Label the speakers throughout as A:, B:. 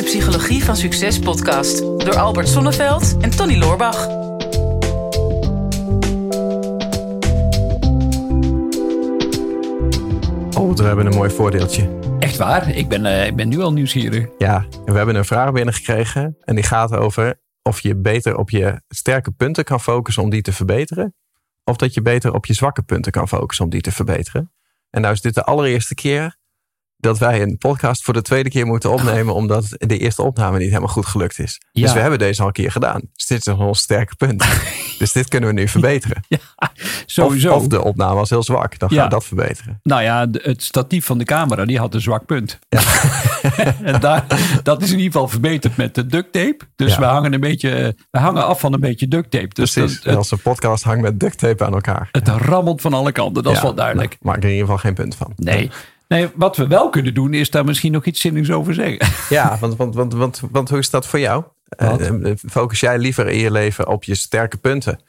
A: de Psychologie van Succes podcast door Albert Sonneveld en Tony Loorbach.
B: Oh, we hebben een mooi voordeeltje.
C: Echt waar? Ik ben, eh, ik ben nu al nieuwsgierig.
B: Ja, en we hebben een vraag binnengekregen. En die gaat over of je beter op je sterke punten kan focussen om die te verbeteren. Of dat je beter op je zwakke punten kan focussen om die te verbeteren. En nou is dit de allereerste keer dat wij een podcast voor de tweede keer moeten opnemen. omdat de eerste opname niet helemaal goed gelukt is. Dus
C: Ja.
B: we hebben deze al een keer gedaan. Dus dit is ons sterke punt. dus dit kunnen we nu verbeteren.
C: Ja, sowieso.
B: Of, of de opname was heel zwak. Dan gaan
C: Ja.
B: we dat verbeteren.
C: Nou ja, het statief van de camera die had een zwak punt. en daar, dat is in ieder geval verbeterd met de duct tape. Dus
B: Ja.
C: we hangen een beetje, we hangen af van een beetje duct tape. Dus
B: Precies.
C: het,
B: als een podcast hangt met duct tape aan elkaar.
C: het rammelt van alle kanten, dat is
B: Ja,
C: wel duidelijk.
B: nou, maak er in ieder geval geen punt van.
C: Nee. Nee, wat we wel kunnen doen is daar misschien nog iets zinnigs over zeggen.
B: Ja, want, want, want, want, want hoe is dat voor jou? Eh, focus jij liever in je leven op je sterke punten?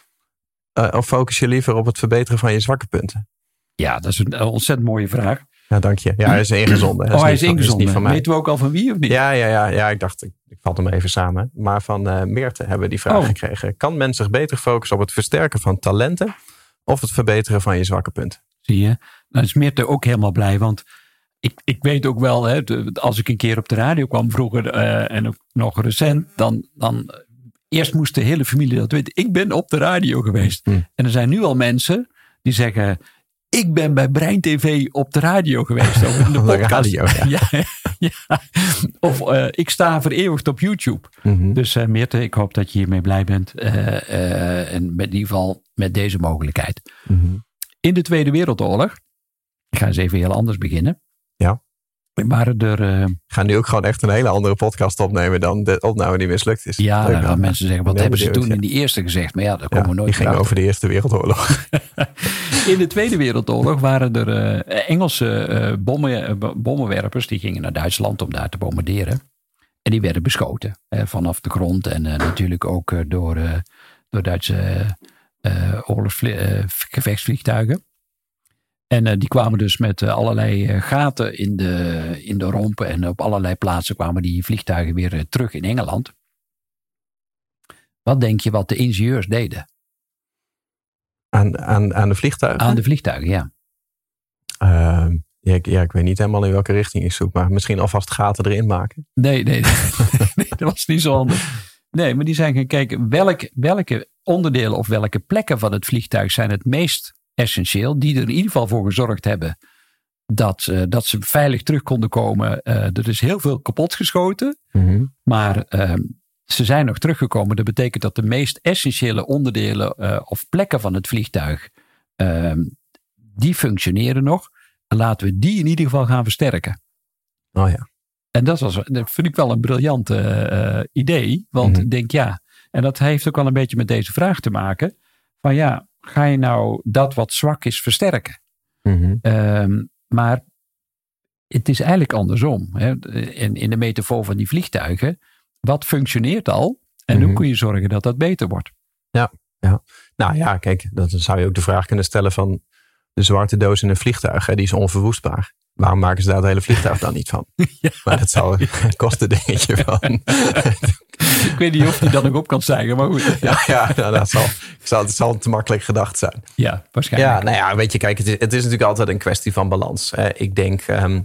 B: Eh, of focus je liever op het verbeteren van je zwakke punten?
C: Ja, dat is een ontzettend mooie vraag.
B: Ja, dank je. Ja, hij is ingezonden. hè.
C: oh, hij
B: niet
C: is ingezonden.
B: niet van mij.
C: Weten we ook al van wie of niet?
B: Ja, ja, ja, ja, ik dacht, ik, ik vat hem even samen. Maar van eh Meerte hebben we die vraag
C: Oh.
B: gekregen. Kan men zich beter focussen op het versterken van talenten of het verbeteren van je zwakke punten?
C: Zie je? Dan is Meerte ook helemaal blij. Want ik, ik weet ook wel, hè, de- als ik een keer op de radio kwam vroeger eh, en ook nog recent, dan, dan eerst moest de hele familie dat weten. Ik ben op de radio geweest.
B: Hm.
C: En er zijn nu al mensen die zeggen. Ik ben bij Brein TV op de radio geweest. Of in de podcast.
B: radio, ja.
C: ja, ja. Of eh, ik sta vereeuwigd op YouTube.
B: Mhm.
C: Dus Meerte, ik hoop dat je hiermee blij bent. En met, in ieder geval met deze mogelijkheid.
B: Mhm.
C: In de Tweede Wereldoorlog, ik ga eens even heel anders beginnen.
B: Ja.
C: Waren er, eh,
B: Ik ga nu ook gewoon echt een hele andere podcast opnemen dan de opname die mislukt is.
C: ja, dan gaan mensen zeggen, wat
B: Ben
C: hebben ze toen in die eerste gezegd? Maar ja, daar
B: Ja,
C: komen we nooit
B: die ging over de Eerste Wereldoorlog.
C: In de Tweede Wereldoorlog waren er eh, Engelse eh, bommen, bommenwerpers, die gingen naar Duitsland om daar te bombarderen. En die werden beschoten vanaf de grond en natuurlijk ook door, door Duitse eh oorlogsvlie- eh, gevechtsvliegtuigen. En eh, die kwamen dus met eh, allerlei eh, gaten in de, in de rompen. En op allerlei plaatsen kwamen die vliegtuigen weer terug in Engeland. Wat denk je wat de ingenieurs deden
B: Aan, aan, aan de vliegtuigen?
C: aan de vliegtuigen? Ja.
B: Ehm, ja, ik, ja, ik weet niet helemaal in welke richting ik zoek. Maar misschien alvast gaten erin maken.
C: Nee, nee, nee, dat was niet zo handig. Nee, maar die zijn gaan kijken welke, welke onderdelen of welke plekken van het vliegtuig zijn het meest essentieel. Die er in ieder geval voor gezorgd hebben dat, eh, dat ze veilig terug konden komen. Eh, er is heel veel kapot geschoten, maar eh, ze zijn nog teruggekomen. Dat betekent dat de meest essentiële onderdelen eh, of plekken van het vliegtuig, eh, die functioneren nog. En laten we die in ieder geval gaan versterken.
B: Oh ja.
C: En dat, was, dat vind ik wel een briljant idee. Want
B: Mhm.
C: ik denk ja, en dat heeft ook wel een beetje met deze vraag te maken. Van ja, ga je nou dat wat zwak is versterken?
B: Mhm.
C: Ehm, maar het is eigenlijk andersom. Hè? In, in de metafoor van die vliegtuigen. Wat functioneert al? En hoe
B: Mhm.
C: kun je zorgen dat dat beter wordt?
B: Nou ja, kijk, dan zou je ook de vraag kunnen stellen van de zwarte doos in een vliegtuig, hè, die is onverwoestbaar. Waarom maken ze daar het hele vliegtuig dan niet van? Maar dat zal een kostendingetje van.
C: Ik weet niet of die dan nog op kan stijgen, maar goed. Ja,
B: ja, nou, dat zal, zal, het zal te makkelijk gedacht zijn.
C: ja waarschijnlijk.
B: Ja, nou ja, weet je, kijk, het is, het is natuurlijk altijd een kwestie van balans. hè. ik denk, ehm,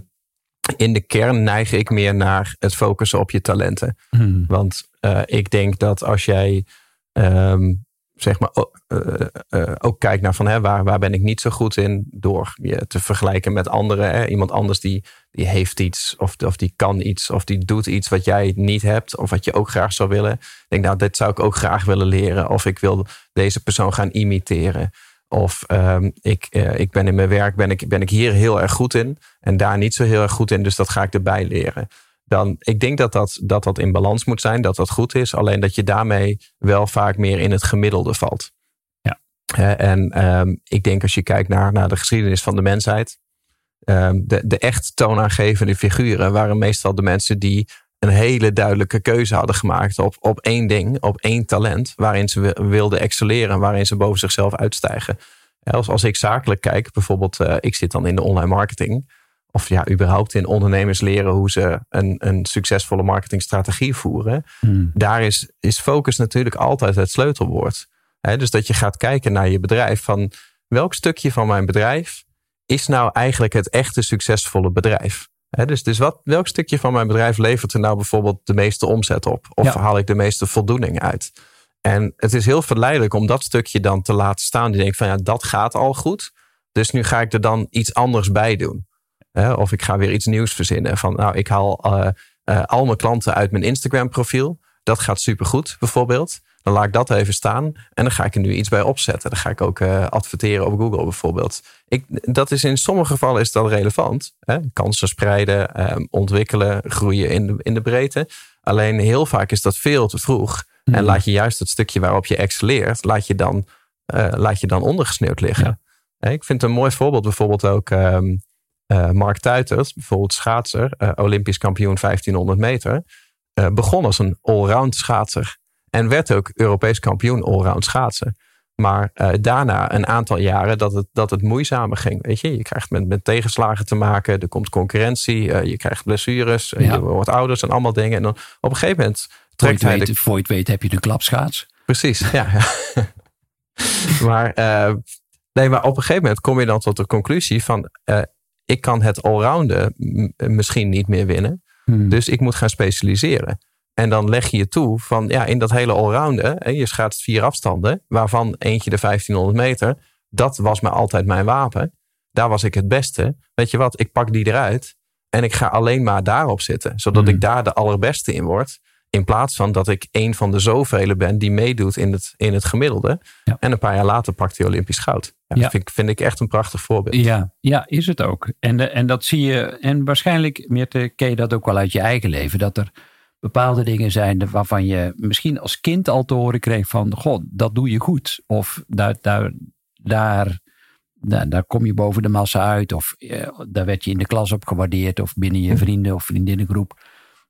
B: in de kern neig ik meer naar het focussen op je talenten.
C: Hmm.
B: Want eh, ik denk dat als jij ehm, zeg maar eh, eh, ook kijkt naar van hè, waar, waar ben ik niet zo goed in, door je te vergelijken met anderen. Hè? Iemand anders die, die heeft iets, of, of die kan iets, of die doet iets wat jij niet hebt, of wat je ook graag zou willen. Ik denk, nou, dit zou ik ook graag willen leren. Of ik wil deze persoon gaan imiteren. Of ehm, ik, eh, ik ben in mijn werk, ben ik, ben ik hier heel erg goed in. En daar niet zo heel erg goed in, dus dat ga ik erbij leren dan ik denk dat dat, dat dat in balans moet zijn, dat dat goed is. Alleen dat je daarmee wel vaak meer in het gemiddelde valt.
C: Ja.
B: En ehm, ik denk als je kijkt naar, naar de geschiedenis van de mensheid. ehm, de, de echt toonaangevende figuren waren meestal de mensen die een hele duidelijke keuze hadden gemaakt op, op één ding, op één talent, waarin ze wi- wilden excelleren, waarin ze boven zichzelf uitstijgen. Als, als ik zakelijk kijk, bijvoorbeeld, eh, ik zit dan in de online marketing. Of ja, überhaupt in ondernemers leren hoe ze een, een succesvolle marketingstrategie voeren.
C: Hmm.
B: Daar is, is focus natuurlijk altijd het sleutelwoord. Hè, dus dat je gaat kijken naar je bedrijf van welk stukje van mijn bedrijf is nou eigenlijk het echte succesvolle bedrijf. Dus dus wat, welk stukje van mijn bedrijf levert er nou bijvoorbeeld de meeste omzet op? Of
C: Ja.
B: haal ik de meeste voldoening uit? En het is heel verleidelijk om dat stukje dan te laten staan. Die denkt van ja, dat gaat al goed. Dus nu ga ik er dan iets anders bij doen. Of ik ga weer iets nieuws verzinnen. Van nou, ik haal eh, eh, al mijn klanten uit mijn Instagram profiel. Dat gaat supergoed bijvoorbeeld. Dan laat ik dat even staan. En dan ga ik er nu iets bij opzetten. Dan ga ik ook eh, adverteren op Google bijvoorbeeld. Ik, dat is in sommige gevallen is dat relevant. Hè? Kansen spreiden, eh, ontwikkelen, groeien in de, in de breedte. Alleen heel vaak is dat veel te vroeg. En laat je juist het stukje waarop je excelleert, laat je dan, laat je dan ondergesneeuwd liggen. Ik vind een mooi voorbeeld bijvoorbeeld ook ehm, eh, Mark Tuitert, bijvoorbeeld schaatser, eh, Olympisch kampioen 1500 meter. eh, begon als een allround schaatser. En werd ook Europees kampioen allround schaatsen. Maar daarna een aantal jaren dat het, dat het moeizamer ging. Weet je, je krijgt met, met tegenslagen te maken. Er komt concurrentie. je krijgt blessures.
C: Ja.
B: Je wordt ouders en allemaal dingen. En dan op een gegeven moment
C: Voor je,
B: trekt
C: het
B: hij
C: weet,
B: de
C: voor je het weet heb je de klapschaats.
B: Precies, ja. ja. maar, nee, maar op een gegeven moment kom je dan tot de conclusie van... ik kan het allrounden misschien niet meer winnen.
C: Hmm.
B: Dus ik moet gaan specialiseren. En dan leg je je toe van ja, in dat hele allrounden... je schaatst vier afstanden, waarvan eentje de 1500 meter... dat was me altijd mijn wapen. Daar was ik het beste. Weet je wat, ik pak die eruit... en ik ga alleen maar daarop zitten. Zodat
C: Hmm.
B: ik daar de allerbeste in word... In plaats van dat ik een van de zoveel ben die meedoet in het, in het gemiddelde.
C: Ja.
B: En een paar jaar later pakt hij Olympisch goud. Ja,
C: Ja.
B: Dat vind, ik- vind ik echt een prachtig voorbeeld.
C: Ja, ja, is het ook. En, de- en dat zie je, en waarschijnlijk, Meerte, ken je dat ook wel uit je eigen leven. Dat er bepaalde dingen zijn waarvan je misschien als kind al te horen kreeg van, god, dat doe je goed. Of daar, daar, daar, daar, daar kom je boven de massa uit. Of eh, daar werd je in de klas op gewaardeerd. Of binnen je vrienden of vriendinnengroep.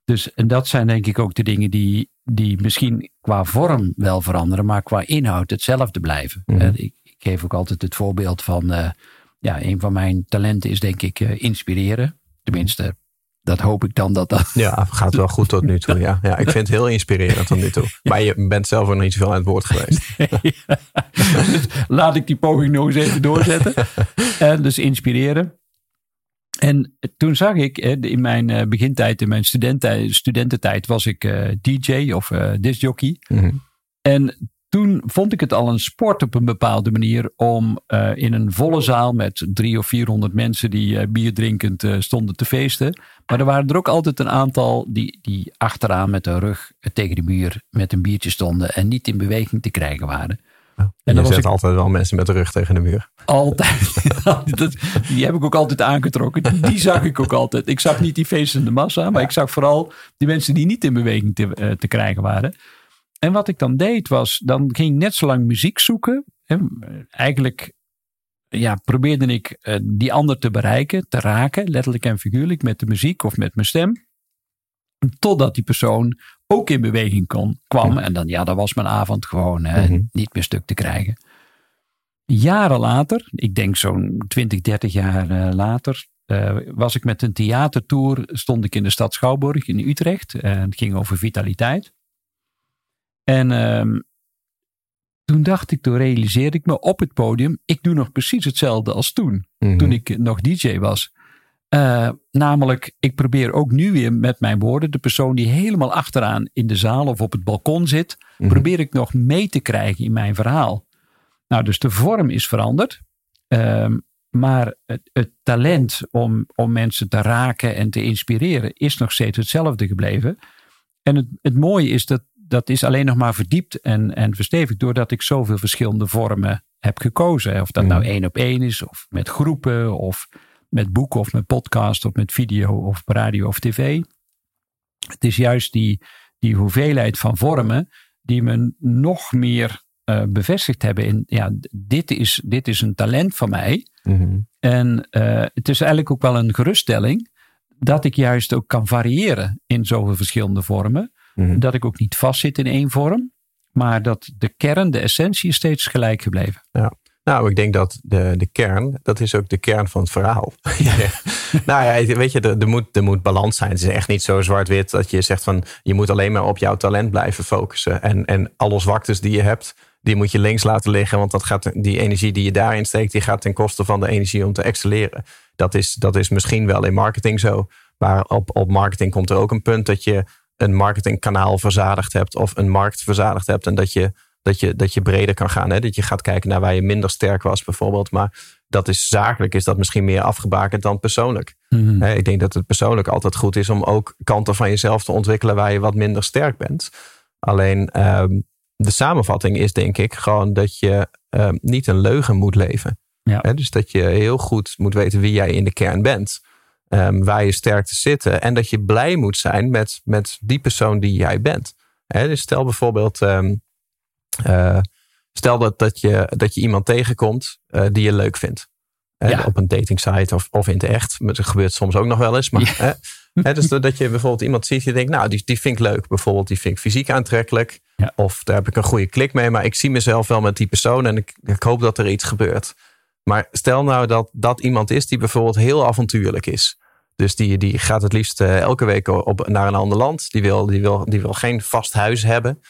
C: Dus en dat zijn denk ik ook de dingen die, die misschien qua vorm wel veranderen, maar qua inhoud hetzelfde blijven.
B: Mhm.
C: Eh, ik, ik geef ook altijd het voorbeeld van, eh, ja, een van mijn talenten is denk ik eh, inspireren. Tenminste, dat hoop ik dan dat dat.
B: Ja, gaat wel goed tot nu toe. Ja. Ja, ik vind het heel inspirerend tot nu toe. Maar je bent zelf ook niet zoveel aan het woord geweest.
C: dus laat ik die poging nog eens even doorzetten. En dus inspireren. En toen zag ik, in mijn eh, begintijd, in mijn studententijd, studententijd, was ik eh, DJ of eh discjockey.
B: Mhm.
C: En toen vond ik het al een sport op een bepaalde manier om in een volle zaal met drie of vierhonderd mensen die bier drinkend stonden te feesten. Maar er waren er ook altijd een aantal die, die achteraan met de rug tegen de muur met een biertje stonden en niet in beweging te krijgen waren.
B: En
C: dan
B: je
C: was
B: zet
C: ik-
B: altijd wel mensen met de rug tegen de muur.
C: Altijd. Dat- die heb ik ook altijd aangetrokken. Die zag ik ook altijd. Ik zag niet die feestende massa, maar ik zag vooral die mensen die niet in beweging te, eh, te krijgen waren. En wat ik dan deed was, dan ging ik net zo lang muziek zoeken. Eigenlijk ja, probeerde ik eh, die ander te bereiken, te raken, letterlijk en figuurlijk, met de muziek of met mijn stem. Totdat die persoon ook in beweging kon, kwam. En dan, ja, dan was mijn avond gewoon hè,
B: Mhm.
C: niet meer stuk te krijgen. Jaren later, ik denk zo'n 20, 30 jaar eh, later, eh, was ik met een theatertour, stond ik in de stad Schouwburg in Utrecht. En het ging over vitaliteit. En ehm, toen dacht ik, toen realiseerde ik me op het podium, ik doe nog precies hetzelfde als toen,
B: Mhm.
C: toen ik nog DJ was. Eh, namelijk, ik probeer ook nu weer met mijn woorden, de persoon die helemaal achteraan in de zaal of op het balkon zit,
B: Mhm.
C: probeer ik nog mee te krijgen in mijn verhaal. Nou, dus de vorm is veranderd. Ehm, maar het, het talent om, om mensen te raken en te inspireren is nog steeds hetzelfde gebleven. En het, het mooie is dat dat is alleen nog maar verdiept en, en verstevigd doordat ik zoveel verschillende vormen heb gekozen. Of dat nou
B: Mhm.
C: één op één is, of met groepen, of met boeken, of met podcast, of met video, of radio of tv. Het is juist die, die hoeveelheid van vormen die me nog meer eh, bevestigd hebben in, ja, dit is, dit is een talent van mij.
B: Mhm.
C: En eh, het is eigenlijk ook wel een geruststelling dat ik juist ook kan variëren in zoveel verschillende vormen.
B: Mhm.
C: Dat ik ook niet vastzit in één vorm, maar dat de kern, de essentie is steeds gelijk gebleven.
B: Nou, Nou, ik denk dat de, de kern, dat is ook de kern van het verhaal. nou ja, weet je, er, er, moet, er moet balans zijn. Het is echt niet zo zwart-wit dat je zegt van je moet alleen maar op jouw talent blijven focussen. En, en alle zwaktes die je hebt, die moet je links laten liggen. Want dat gaat, die energie die je daarin steekt, die gaat ten koste van de energie om te excelleren. Dat is, dat is misschien wel in marketing zo. Maar op, op marketing komt er ook een punt dat je een marketingkanaal verzadigd hebt of een markt verzadigd hebt. En dat je, dat je, dat je breder kan gaan. Hè? Dat je gaat kijken naar waar je minder sterk was bijvoorbeeld. Maar dat is zakelijk, is dat misschien meer afgebakend dan persoonlijk. Mhm. Ik denk dat het persoonlijk altijd goed is om ook kanten van jezelf te ontwikkelen waar je wat minder sterk bent. Alleen ehm, de samenvatting is denk ik gewoon dat je ehm, niet een leugen moet leven. Ja. dus dat je heel goed moet weten wie jij in de kern bent. Um, waar je sterkte zitten. En dat je blij moet zijn met, met die persoon die jij bent. dus stel bijvoorbeeld, um, uh, stel dat, dat, je, dat je iemand tegenkomt uh, die je leuk vindt. Ja. Op een dating site of, of in het echt. Dat gebeurt soms ook nog wel eens. Maar, ja. dus dat je bijvoorbeeld iemand ziet die denkt, nou, die, die vind ik leuk. Bijvoorbeeld, die vind ik fysiek aantrekkelijk. Ja. Of daar heb ik een goede klik mee. Maar ik zie mezelf wel met die persoon en ik, ik hoop dat er iets gebeurt. Maar stel nou dat dat iemand is die bijvoorbeeld heel avontuurlijk is. Dus die, die gaat het liefst elke week op, naar een ander land. Die wil, die, wil, die wil geen vast huis hebben.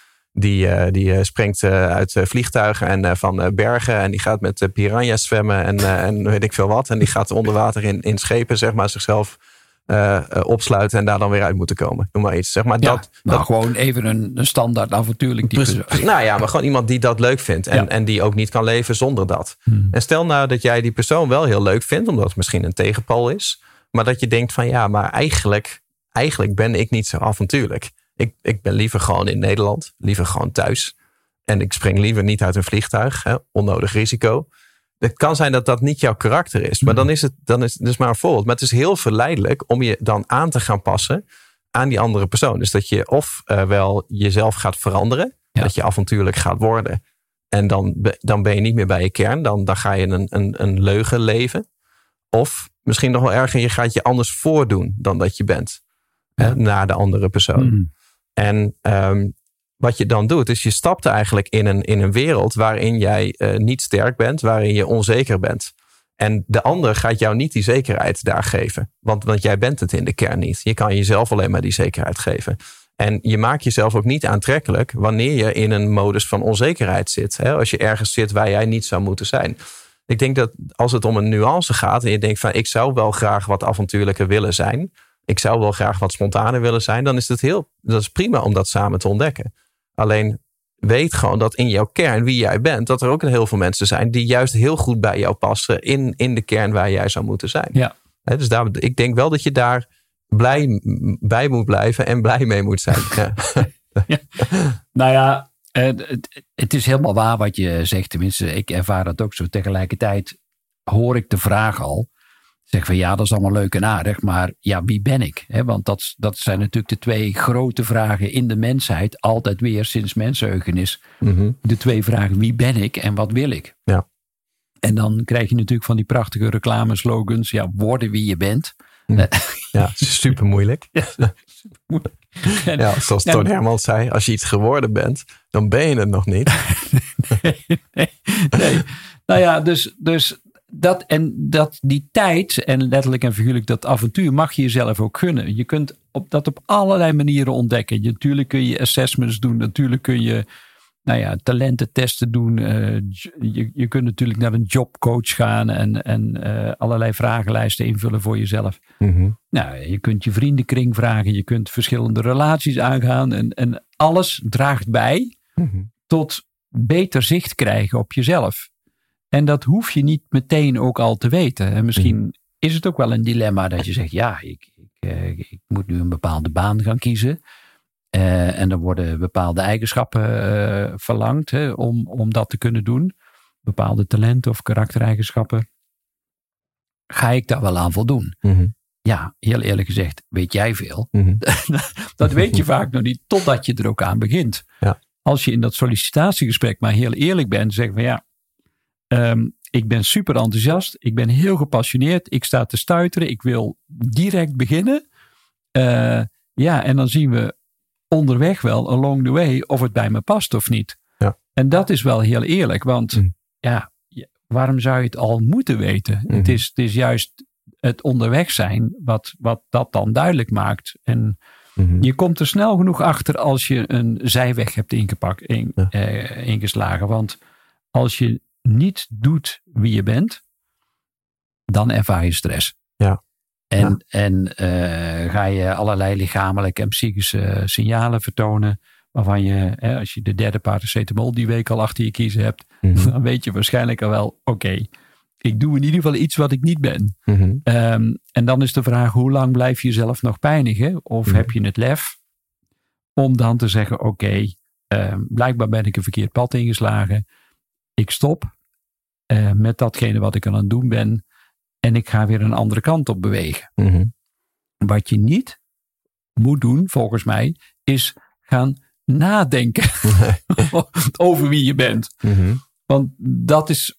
B: Die, uh, die uh, springt uit vliegtuigen en van bergen. En die gaat met piranha's zwemmen en, en weet ik veel wat. En die gaat onder water in, in schepen, zeg maar, zichzelf opsluiten en daar dan weer uit moeten komen. Noem maar iets. Zeg maar,
C: ja,
B: dat,
C: nou, gewoon even een, een standaard avontuurlijk type.
B: Nou ja, maar gewoon iemand die dat leuk vindt. En, en die ook niet kan leven zonder dat. Hmm. En stel nou dat jij die persoon wel heel leuk vindt, omdat het misschien een tegenpol is. Maar dat je denkt van ja, maar eigenlijk, eigenlijk ben ik niet zo avontuurlijk. Ik, ik ben liever gewoon in Nederland, liever gewoon thuis. En ik spring liever niet uit een vliegtuig, hè, onnodig risico. Het kan zijn dat dat niet jouw karakter is, maar dan mhm. is het dan is dus maar een voorbeeld. Maar het is heel verleidelijk om je dan aan te gaan passen aan die andere persoon. Dus dat je of uh, wel jezelf gaat veranderen, dat je avontuurlijk gaat worden. En dan, dan ben je niet meer bij je kern, dan, dan ga je een, een, een leugen leven. Of misschien nog wel erger, je gaat je anders voordoen dan dat je bent. Hè, naar de andere persoon. Mm. En um, wat je dan doet, is je stapt eigenlijk in een, in een wereld waarin jij uh, niet sterk bent, waarin je onzeker bent. En de ander gaat jou niet die zekerheid daar geven. Want, want jij bent het in de kern niet. Je kan jezelf alleen maar die zekerheid geven. En je maakt jezelf ook niet aantrekkelijk wanneer je in een modus van onzekerheid zit. Hè? Als je ergens zit waar jij niet zou moeten zijn. Ik denk dat als het om een nuance gaat en je denkt van ik zou wel graag wat avontuurlijker willen zijn. Ik zou wel graag wat spontaner willen zijn. Dan is het heel, dat is prima om dat samen te ontdekken. Alleen weet gewoon dat in jouw kern, wie jij bent, dat er ook heel veel mensen zijn die juist heel goed bij jou passen in, in de kern waar jij zou moeten zijn.
C: Ja.
B: dus daar, ik denk wel dat je daar blij bij moet blijven en blij mee moet zijn. Ja.
C: ja. Nou ja, het, het, is helemaal waar wat je zegt. Tenminste, ik ervaar dat ook zo. Tegelijkertijd hoor ik de vraag al. Zeg van ja, dat is allemaal leuk en aardig. Maar ja, wie ben ik? want dat, dat zijn natuurlijk de twee grote vragen in de mensheid. Altijd weer sinds mensheugenis. Mm De twee vragen wie ben ik en wat wil ik?
B: Ja.
C: En dan krijg je natuurlijk van die prachtige reclameslogans. Ja, worden wie je bent.
B: Mhm. Ja, super moeilijk. ja, super moeilijk. ja, zoals Toon Hermans zei, als je iets geworden bent, dan ben je het nog niet.
C: nee, nee, nee. Nou ja, dus, dus dat en dat die tijd en letterlijk en figuurlijk dat avontuur mag je jezelf ook gunnen. Je kunt op, dat op allerlei manieren ontdekken. Je, natuurlijk kun je assessments doen, natuurlijk kun je nou ja, talententesten doen. Uh, je, je kunt natuurlijk naar een jobcoach gaan en, en uh, allerlei vragenlijsten invullen voor jezelf. Mm Nou, je kunt je vriendenkring vragen, je kunt verschillende relaties aangaan en, en alles draagt bij mm tot beter zicht krijgen op jezelf. En dat hoef je niet meteen ook al te weten. En misschien mhm. is het ook wel een dilemma dat je zegt, ja, ik, ik, uh, ik moet nu een bepaalde baan gaan kiezen. Uh, en er worden bepaalde eigenschappen uh, verlangd hè, om, om dat te kunnen doen. Bepaalde talenten of karaktereigenschappen. Ga ik daar wel aan voldoen? Mm Ja, heel eerlijk gezegd, weet jij veel? Mm dat weet je vaak nog niet, totdat je er ook aan begint.
B: Ja.
C: Als je in dat sollicitatiegesprek maar heel eerlijk bent, zeg van ja, um, ik ben super enthousiast, ik ben heel gepassioneerd, ik sta te stuiteren, ik wil direct beginnen. Uh, ja, en dan zien we onderweg wel, along the way, of het bij me past of niet.
B: Ja.
C: En dat is wel heel eerlijk, want mm. ja, waarom zou je het al moeten weten? Het, is, het is juist het onderweg zijn wat, wat dat dan duidelijk maakt. En
B: Mhm.
C: je komt er snel genoeg achter als je een zijweg hebt ingepakt, in,
B: Ja.
C: eh, ingeslagen. Want als je niet doet wie je bent, dan ervaar je stress.
B: Ja.
C: En, en eh, ga je allerlei lichamelijke en psychische signalen vertonen. Waarvan je, hè, als je de derde paracetamol die week al achter je kiezen hebt,
B: Mhm.
C: dan weet je waarschijnlijk al wel, oké, ik doe in ieder geval iets wat ik niet ben.
B: Mhm.
C: Ehm, en dan is de vraag, hoe lang blijf je jezelf nog pijnigen? Of
B: Mhm.
C: heb je het lef om dan te zeggen, oké, ehm, blijkbaar ben ik een verkeerd pad ingeslagen. Ik stop eh, met datgene wat ik aan het doen ben. En ik ga weer een andere kant op bewegen.
B: Mhm.
C: Wat je niet moet doen, volgens mij, is gaan nadenken over wie je bent.
B: Mhm.
C: Want dat is,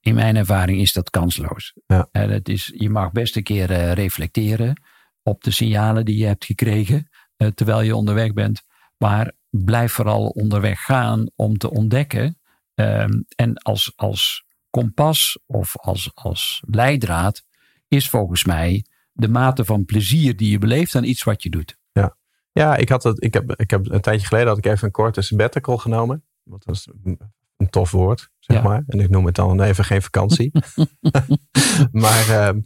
C: in mijn ervaring, is dat kansloos.
B: Ja.
C: Dat is, je mag best een keer eh, reflecteren op de signalen die je hebt gekregen eh, terwijl je onderweg bent. Maar blijf vooral onderweg gaan om te ontdekken. Ehm, en als, als kompas of als, als leidraad is volgens mij de mate van plezier die je beleeft aan iets wat je doet.
B: Ja, ik, had het, ik, heb, ik heb een tijdje geleden had ik even een korte sabbatical genomen. Want dat is een, tof woord, zeg
C: Ja.
B: maar. En ik noem het dan even geen vakantie. maar ehm,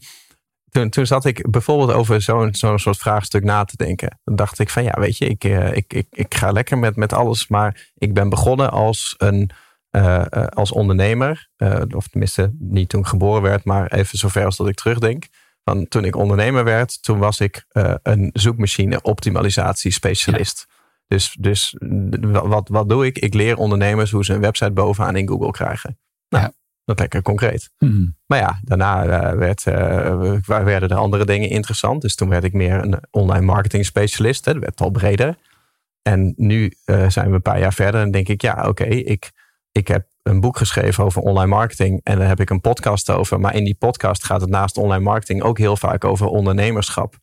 B: toen, toen zat ik bijvoorbeeld over zo'n zo'n soort vraagstuk na te denken. Dan dacht ik van ja, weet je, ik, eh, ik, ik, ik ga lekker met, met alles. Maar ik ben begonnen als een eh, eh, als ondernemer. eh, of tenminste, niet toen ik geboren werd, maar even zover als dat ik terugdenk. Van toen ik ondernemer werd, toen was ik een zoekmachine optimalisatie specialist. Dus, dus wat, wat doe ik? Ik leer ondernemers hoe ze een website bovenaan in Google krijgen. Nou,
C: Ja.
B: dat lekker concreet.
C: Hmm.
B: Maar ja, daarna werd, werden de andere dingen interessant. Dus toen werd ik meer een online marketing specialist. Hè. Dat werd al breder. En nu zijn we een paar jaar verder en denk ik, ja, oké, ik, ik heb een boek geschreven over online marketing en daar heb ik een podcast over. Maar in die podcast gaat het naast online marketing ook heel vaak over ondernemerschap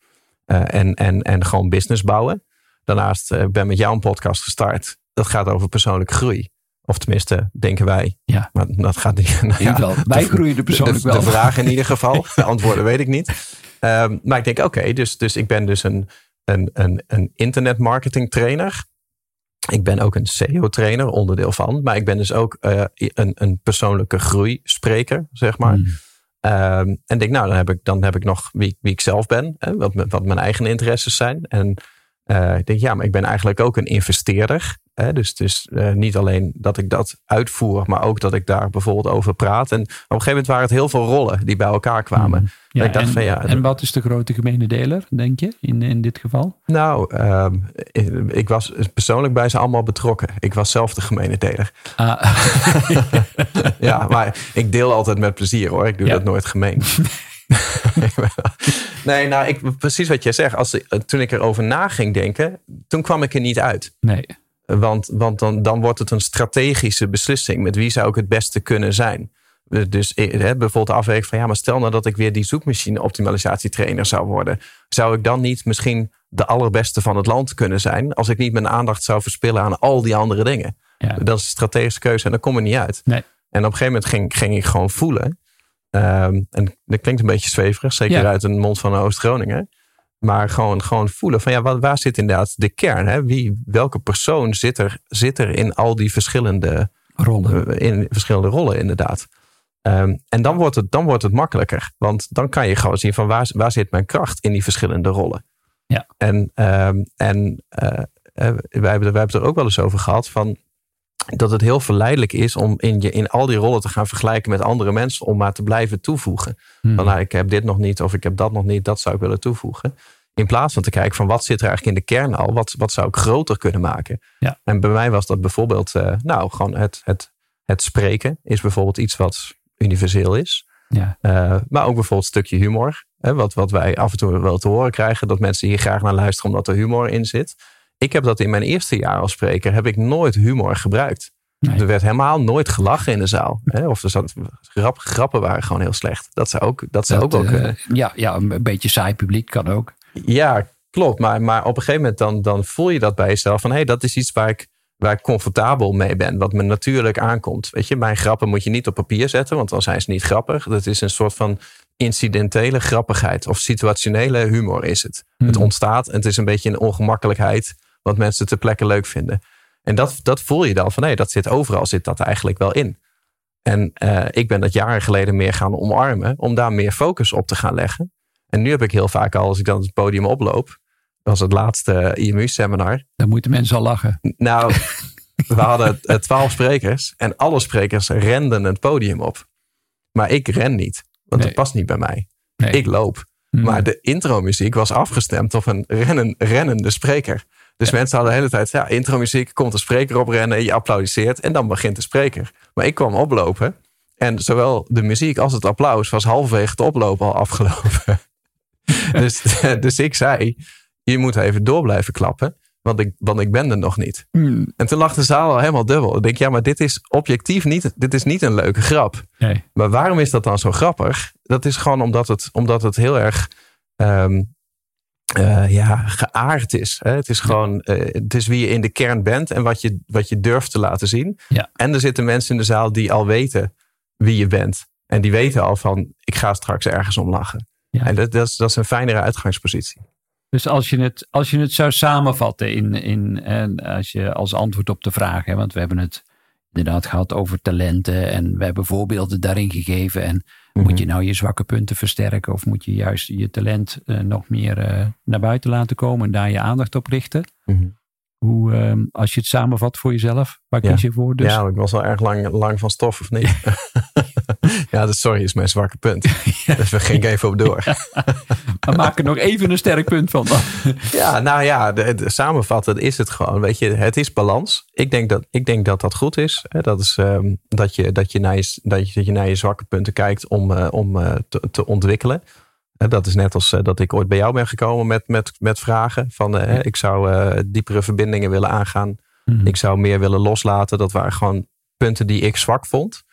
B: eh, en, en, en gewoon business bouwen. Daarnaast eh, ben ik met jou een podcast gestart. Dat gaat over persoonlijke groei. Of tenminste, denken wij.
C: Ja.
B: Maar dat gaat niet. nou
C: In ieder geval, wij
B: de-
C: groeien er persoonlijk
B: de,
C: wel.
B: De vraag in ieder geval. De antwoorden weet ik niet. Ehm, maar ik denk, oké, dus, dus ik ben dus een, een, een, een internet marketing trainer. Ik ben ook een SEO trainer, onderdeel van. Maar ik ben dus ook eh, een, een persoonlijke groeispreker, zeg maar. Ehm, en denk, nou, dan heb ik, dan heb ik nog wie, wie ik zelf ben. Hè, wat, wat mijn eigen interesses zijn. En eh, ik denk, ja, maar ik ben eigenlijk ook een investeerder. Hè, dus dus eh, niet alleen dat ik dat uitvoer, maar ook dat ik daar bijvoorbeeld over praat. En op een gegeven moment waren het heel veel rollen die bij elkaar kwamen.
C: Ja,
B: ik dacht
C: en,
B: van, ja,
C: en wat is de grote gemene deler, denk je, in, in dit geval?
B: Nou, ehm, ik was persoonlijk bij ze allemaal betrokken. Ik was zelf de gemene deler.
C: Ah,
B: Ja, maar ik deel altijd met plezier hoor. Ik doe
C: Ja.
B: dat nooit gemeen. nee, nou, ik, precies wat jij zegt. Als, toen ik erover na ging denken, toen kwam ik er niet uit.
C: nee.
B: Want, want dan, dan wordt het een strategische beslissing. Met wie zou ik het beste kunnen zijn? Dus eh, hè, bijvoorbeeld de afweging van ja, maar stel nou dat ik weer die zoekmachine optimalisatie trainer zou worden. Zou ik dan niet misschien de allerbeste van het land kunnen zijn als ik niet mijn aandacht zou verspillen aan al die andere dingen?
C: Ja.
B: Dat is een strategische keuze en dan kom ik niet uit.
C: Nee.
B: En op een gegeven moment ging, ging ik gewoon voelen. Ehm, en dat klinkt een beetje zweverig, zeker
C: Ja.
B: uit een mond van Oost-Groningen. Maar gewoon, gewoon voelen van ja, wat, waar zit inderdaad de kern? Hè? Wie, welke persoon zit er, zit er in al die verschillende,
C: Rollen.
B: eh, in verschillende rollen inderdaad? Ehm, en dan wordt, het, dan wordt het makkelijker. Want dan kan je gewoon zien van waar, waar zit mijn kracht in die verschillende rollen.
C: Ja.
B: En, ehm, en eh, eh, wij, hebben, wij hebben het er ook wel eens over gehad van dat het heel verleidelijk is om in, je, in al die rollen te gaan vergelijken met andere mensen om maar te blijven toevoegen.
C: Hmm.
B: Van nou, ik heb dit nog niet of ik heb dat nog niet, dat zou ik willen toevoegen. In plaats van te kijken van wat zit er eigenlijk in de kern al, wat, wat zou ik groter kunnen maken.
C: Ja.
B: En bij mij was dat bijvoorbeeld, eh, nou gewoon het, het, het spreken is bijvoorbeeld iets wat universeel is.
C: Ja.
B: Eh, maar ook bijvoorbeeld een stukje humor. Hè, wat, wat wij af en toe wel te horen krijgen. Dat mensen hier graag naar luisteren omdat er humor in zit. Ik heb dat in mijn eerste jaar als spreker. Heb ik nooit humor gebruikt.
C: Nee.
B: Er werd helemaal nooit gelachen in de zaal. Hè? Of er zat, grap, grappen waren gewoon heel slecht. Dat zou ook, dat zou
C: Dat,
B: ook wel
C: eh, ja, ja, een beetje saai publiek kan ook.
B: Ja, klopt. Maar, maar op een gegeven moment dan, dan voel je dat bij jezelf. Van hé, hey, dat is iets waar ik waar ik comfortabel mee ben, wat me natuurlijk aankomt. Weet je, mijn grappen moet je niet op papier zetten, want dan zijn ze niet grappig. Dat is een soort van incidentele grappigheid of situationele humor is het. Het ontstaat en het is een beetje een ongemakkelijkheid wat mensen ter plekke leuk vinden. En dat, dat voel je dan van nee, dat zit overal, zit dat eigenlijk wel in. En uh, ik ben dat jaren geleden meer gaan omarmen om daar meer focus op te gaan leggen. En nu heb ik heel vaak al, als ik dan het podium oploop, dat was het laatste IMU-seminar.
C: Dan moeten mensen al lachen.
B: Nou, we hadden twaalf sprekers en alle sprekers renden het podium op. Maar ik ren niet, want nee. dat past niet bij mij. Nee. Ik loop. Hmm. Maar de intromuziek was afgestemd op een rennen, rennende spreker. Dus ja. mensen hadden de hele tijd, ja, intromuziek, komt de spreker oprennen, je applaudisseert en dan begint de spreker. Maar ik kwam oplopen en zowel de muziek als het applaus was halverwege het oplopen al afgelopen. dus, dus ik zei, je moet even door blijven klappen, want ik, want ik ben er nog niet.
C: Mm.
B: En toen lag de zaal al helemaal dubbel. Ik denk, ja, maar dit is objectief niet, dit is niet een leuke grap.
C: Nee.
B: Maar waarom is dat dan zo grappig? Dat is gewoon omdat het, omdat het heel erg um, uh, ja, geaard is. Hè? Het is gewoon, uh, het is wie je in de kern bent en wat je, wat je durft te laten zien.
C: Ja.
B: En er zitten mensen in de zaal die al weten wie je bent. En die weten al van, ik ga straks ergens om lachen.
C: Ja.
B: En dat, dat, is, dat is een fijnere uitgangspositie.
C: Dus als je het, als je het zou samenvatten in, in, en als, je, als antwoord op de vraag, hè, want we hebben het inderdaad gehad over talenten en we hebben voorbeelden daarin gegeven. En
B: Mhm.
C: moet je nou je zwakke punten versterken of moet je juist je talent uh, nog meer uh, naar buiten laten komen en daar je aandacht op richten?
B: Mhm.
C: Hoe, uh, als je het samenvat voor jezelf, waar kies je voor? Dus?
B: Ja, ik was wel erg lang, lang van stof, of niet? ja, dat sorry is mijn zwakke punt. ja. Dus we gingen even op door.
C: We maken nog even een sterk punt van dan.
B: ja, nou ja, de, de, samenvatten is het gewoon. Weet je, het is balans. Ik denk dat ik denk dat, dat goed is. Dat is um, dat, je, dat, je naar je, dat, je, dat je naar je zwakke punten kijkt om, uh, om uh, te, te ontwikkelen. Dat is net als uh, dat ik ooit bij jou ben gekomen met, met, met vragen. Van uh, ik zou uh, diepere verbindingen willen aangaan.
C: Mhm.
B: Ik zou meer willen loslaten. Dat waren gewoon punten die ik zwak vond.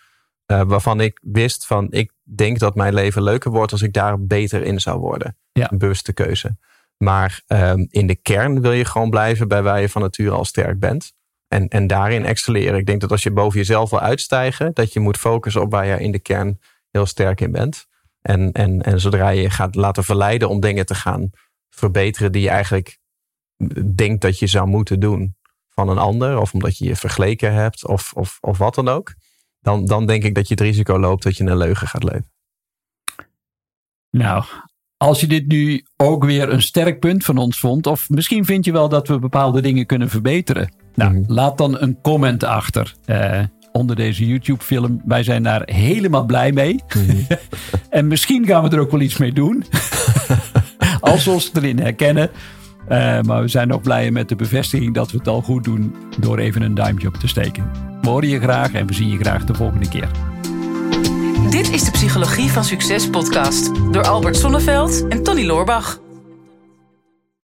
B: Uh, waarvan ik wist van ik denk dat mijn leven leuker wordt als ik daar beter in zou worden.
C: Ja.
B: Een bewuste keuze. Maar um, in de kern wil je gewoon blijven bij waar je van nature al sterk bent. En, en daarin excelleren. Ik denk dat als je boven jezelf wil uitstijgen, dat je moet focussen op waar je in de kern heel sterk in bent. En, en, en zodra je gaat laten verleiden om dingen te gaan verbeteren die je eigenlijk denkt dat je zou moeten doen van een ander, of omdat je je vergeleken hebt, of, of, of wat dan ook, dan, dan denk ik dat je het risico loopt dat je een leugen gaat leven.
C: Nou, als je dit nu ook weer een sterk punt van ons vond, of misschien vind je wel dat we bepaalde dingen kunnen verbeteren. Nou,
B: Mhm.
C: laat dan een comment achter. Uh, onder deze YouTube-film. Wij zijn daar helemaal blij mee. en misschien gaan we er ook wel iets mee doen. Als we ons erin herkennen. Uh, maar we zijn nog blij met de bevestiging dat we het al goed doen. Door even een duimpje op te steken. We je graag en we zien je graag de volgende keer.
A: Dit is de Psychologie van Succes podcast. Door Albert Sonneveld en Tony Loorbach.